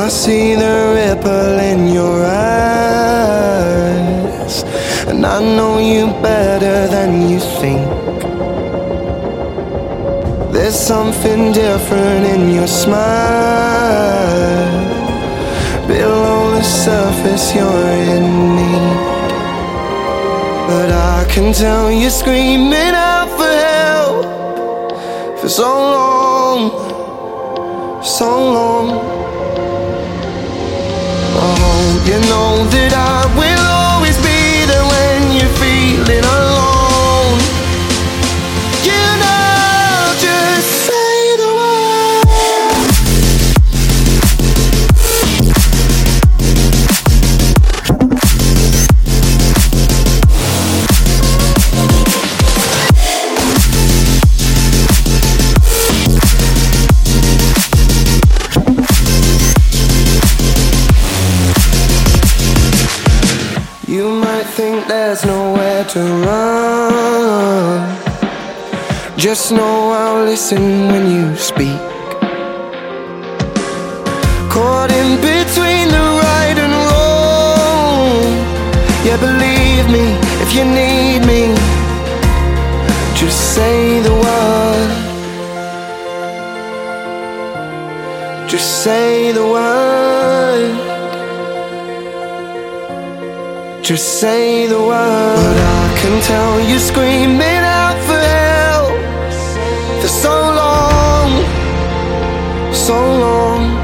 I see the ripple in your eyes, and I know you better than you think. There's something different in your smile. Below the surface, you're in need. But I can tell you're screaming out for help for so long, so long. That I You might think there's nowhere to run. Just know I'll listen when you speak. Caught in between the right and wrong. Yeah, believe me, if you need me, just say the word. Just say the word. Just say the word. But I can tell you screaming out for help for so long, so long.